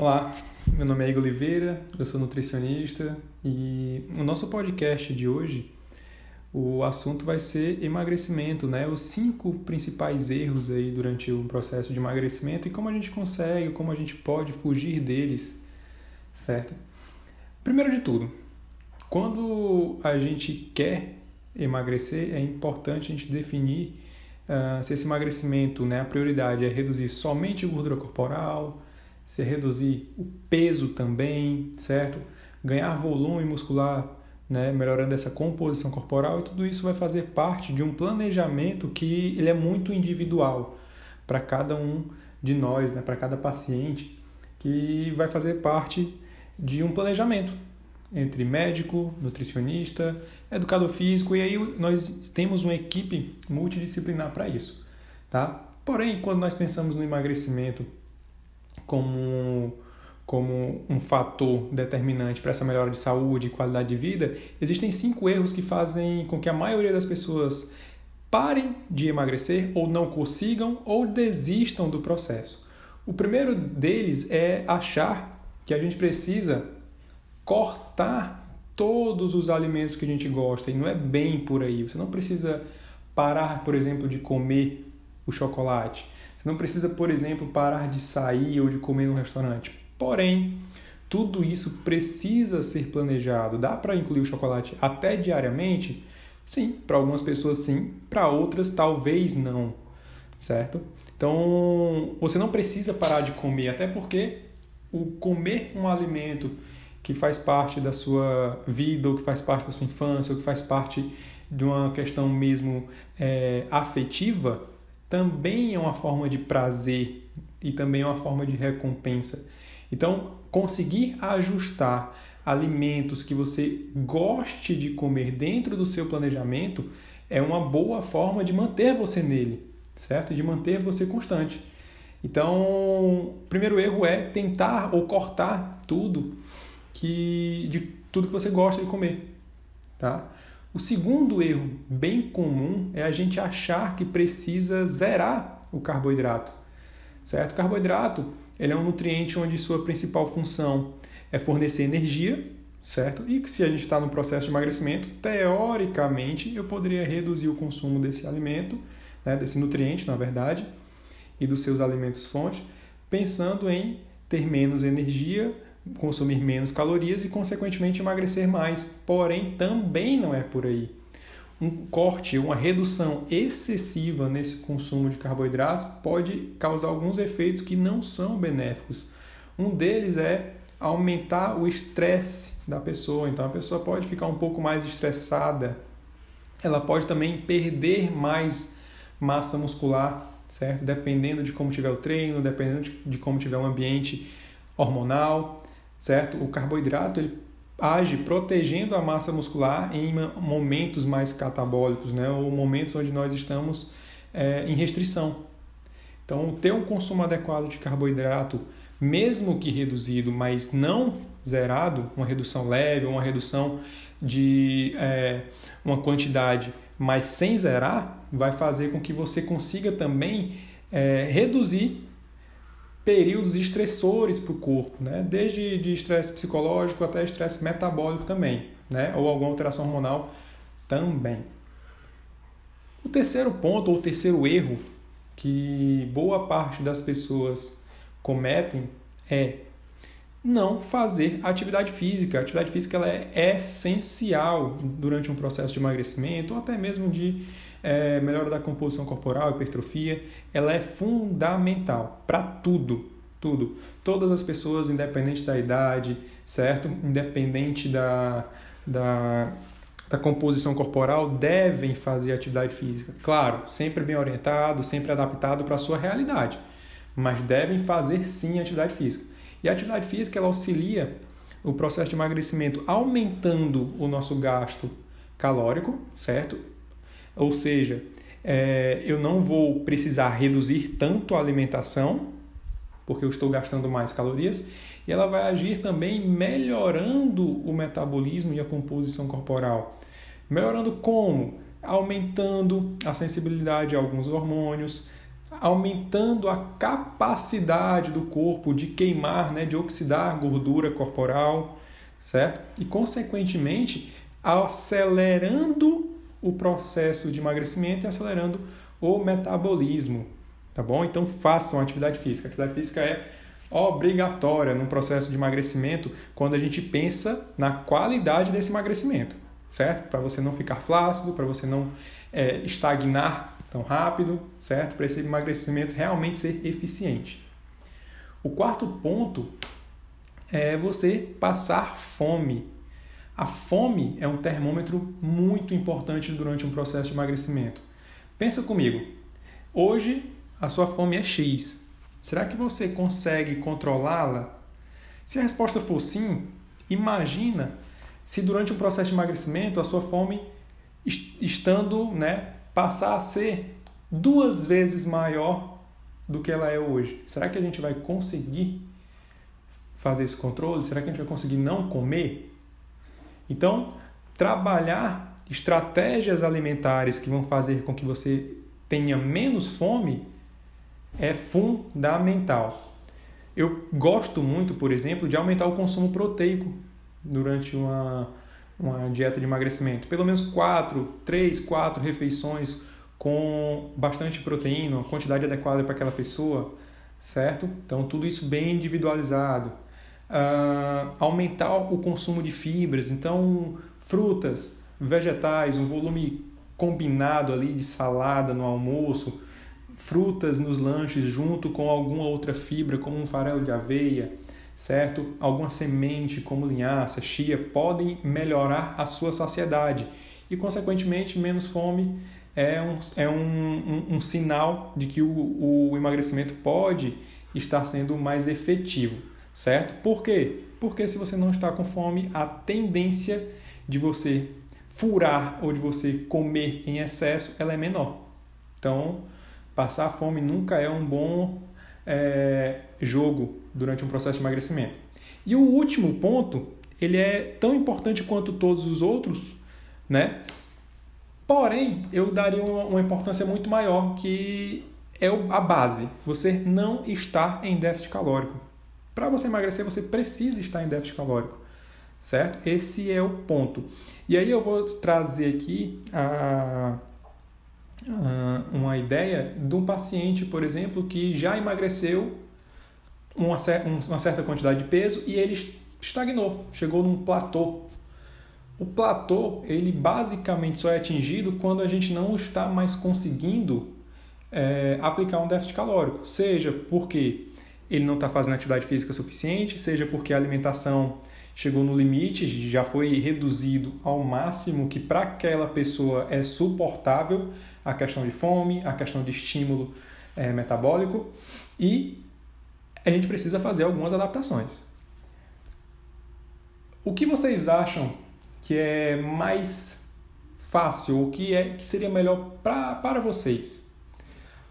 Olá, meu nome é Igor Oliveira, eu sou nutricionista e no nosso podcast de hoje o assunto vai ser emagrecimento, né? Os cinco principais erros aí durante o processo de emagrecimento e como a gente consegue, como a gente pode fugir deles, certo? Primeiro de tudo, quando a gente quer emagrecer, é importante a gente definir uh, se esse emagrecimento, né, a prioridade é reduzir somente gordura corporal, se reduzir o peso também, certo? Ganhar volume muscular, né? melhorando essa composição corporal e tudo isso vai fazer parte de um planejamento que ele é muito individual para cada um de nós, né? para cada paciente, que vai fazer parte de um planejamento entre médico, nutricionista, educador físico e aí nós temos uma equipe multidisciplinar para isso, tá? Porém, quando nós pensamos no emagrecimento como, como um fator determinante para essa melhora de saúde e qualidade de vida, existem cinco erros que fazem com que a maioria das pessoas parem de emagrecer ou não consigam ou desistam do processo. O primeiro deles é achar que a gente precisa cortar todos os alimentos que a gente gosta e não é bem por aí. Você não precisa parar, por exemplo, de comer o chocolate. Não precisa, por exemplo, parar de sair ou de comer no restaurante. Porém, tudo isso precisa ser planejado. Dá para incluir o chocolate até diariamente? Sim, para algumas pessoas sim, para outras talvez não, certo? Então, você não precisa parar de comer, até porque o comer um alimento que faz parte da sua vida, ou que faz parte da sua infância, ou que faz parte de uma questão mesmo é, afetiva, também é uma forma de prazer e também é uma forma de recompensa. Então, conseguir ajustar alimentos que você goste de comer dentro do seu planejamento é uma boa forma de manter você nele, certo? De manter você constante. Então, o primeiro erro é tentar ou cortar tudo que de tudo que você gosta de comer, tá? O segundo erro bem comum é a gente achar que precisa zerar o carboidrato. Certo? O carboidrato ele é um nutriente onde sua principal função é fornecer energia, certo? E que se a gente está no processo de emagrecimento, teoricamente eu poderia reduzir o consumo desse alimento, né, desse nutriente, na verdade, e dos seus alimentos fonte, pensando em ter menos energia consumir menos calorias e, consequentemente, emagrecer mais. Porém, também não é por aí. Um corte, uma redução excessiva nesse consumo de carboidratos pode causar alguns efeitos que não são benéficos. Um deles é aumentar o estresse da pessoa. Então, a pessoa pode ficar um pouco mais estressada. Ela pode também perder mais massa muscular, certo? Dependendo de como tiver o treino, dependendo de como tiver o ambiente hormonal certo? O carboidrato ele age protegendo a massa muscular em momentos mais catabólicos, né? ou momentos onde nós estamos é, em restrição. Então, ter um consumo adequado de carboidrato, mesmo que reduzido, mas não zerado, uma redução leve, uma redução de é, uma quantidade, mas sem zerar, vai fazer com que você consiga também é, reduzir períodos estressores para o corpo, né? desde de estresse psicológico até estresse metabólico também, né? ou alguma alteração hormonal também. O terceiro ponto, ou o terceiro erro que boa parte das pessoas cometem é não fazer atividade física. A atividade física ela é essencial durante um processo de emagrecimento ou até mesmo de é, melhora da composição corporal, hipertrofia, ela é fundamental para tudo, tudo. Todas as pessoas, independente da idade, certo? Independente da, da, da composição corporal, devem fazer atividade física. Claro, sempre bem orientado, sempre adaptado para a sua realidade, mas devem fazer sim atividade física. E a atividade física ela auxilia o processo de emagrecimento aumentando o nosso gasto calórico, certo? Ou seja, é, eu não vou precisar reduzir tanto a alimentação, porque eu estou gastando mais calorias, e ela vai agir também melhorando o metabolismo e a composição corporal. Melhorando como? Aumentando a sensibilidade a alguns hormônios, aumentando a capacidade do corpo de queimar, né, de oxidar gordura corporal, certo? E consequentemente acelerando o processo de emagrecimento e acelerando o metabolismo, tá bom? Então façam atividade física. Atividade física é obrigatória no processo de emagrecimento quando a gente pensa na qualidade desse emagrecimento, certo? Para você não ficar flácido, para você não é, estagnar tão rápido, certo? Para esse emagrecimento realmente ser eficiente. O quarto ponto é você passar fome. A fome é um termômetro muito importante durante um processo de emagrecimento. Pensa comigo. Hoje a sua fome é X. Será que você consegue controlá-la? Se a resposta for sim, imagina se durante um processo de emagrecimento a sua fome estando, né, passar a ser duas vezes maior do que ela é hoje. Será que a gente vai conseguir fazer esse controle? Será que a gente vai conseguir não comer? Então, trabalhar estratégias alimentares que vão fazer com que você tenha menos fome é fundamental. Eu gosto muito, por exemplo, de aumentar o consumo proteico durante uma, uma dieta de emagrecimento. Pelo menos quatro, três, quatro refeições com bastante proteína, uma quantidade adequada para aquela pessoa, certo? Então, tudo isso bem individualizado. Uh, aumentar o consumo de fibras, então, frutas, vegetais, um volume combinado ali de salada no almoço, frutas nos lanches junto com alguma outra fibra, como um farelo de aveia, certo? Alguma semente, como linhaça, chia, podem melhorar a sua saciedade. E, consequentemente, menos fome é um, é um, um, um sinal de que o, o emagrecimento pode estar sendo mais efetivo, certo? Por quê? Porque se você não está com fome, a tendência de você furar ou de você comer em excesso ela é menor. Então, passar fome nunca é um bom é, jogo durante um processo de emagrecimento. E o último ponto, ele é tão importante quanto todos os outros, né? Porém, eu daria uma, uma importância muito maior que é a base. Você não está em déficit calórico. Para você emagrecer, você precisa estar em déficit calórico, certo? Esse é o ponto. E aí eu vou trazer aqui a, uh, uma ideia de um paciente, por exemplo, que já emagreceu uma, uma certa quantidade de peso e ele estagnou, chegou num platô. O platô, ele basicamente só é atingido quando a gente não está mais conseguindo é, aplicar um déficit calórico, seja porque ele não está fazendo atividade física suficiente, seja porque a alimentação chegou no limite, já foi reduzido ao máximo que para aquela pessoa é suportável a questão de fome, a questão de estímulo é, metabólico e a gente precisa fazer algumas adaptações. O que vocês acham que é mais fácil, o que, é, que seria melhor pra, para vocês?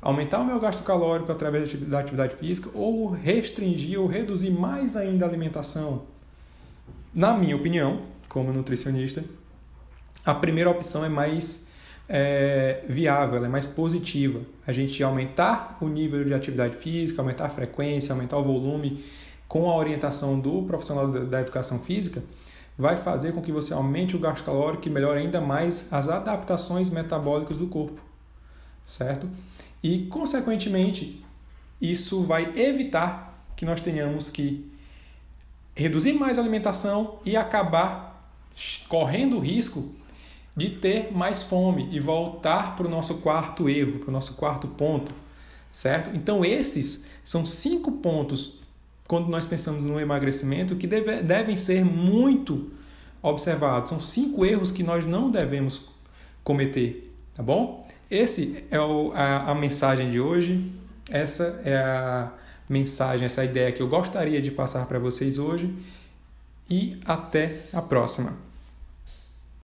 Aumentar o meu gasto calórico através da atividade física ou restringir ou reduzir mais ainda a alimentação? Na minha opinião, como nutricionista, a primeira opção é mais é, viável, é mais positiva. A gente aumentar o nível de atividade física, aumentar a frequência, aumentar o volume com a orientação do profissional da educação física, vai fazer com que você aumente o gasto calórico e melhore ainda mais as adaptações metabólicas do corpo, certo? E, consequentemente, isso vai evitar que nós tenhamos que reduzir mais a alimentação e acabar correndo o risco de ter mais fome e voltar para o nosso quarto erro, para o nosso quarto ponto, certo? Então, esses são cinco pontos, quando nós pensamos no emagrecimento, que deve, devem ser muito observados. São cinco erros que nós não devemos cometer, tá bom? Esse é o, a, a mensagem de hoje. Essa é a mensagem, essa ideia que eu gostaria de passar para vocês hoje. E até a próxima.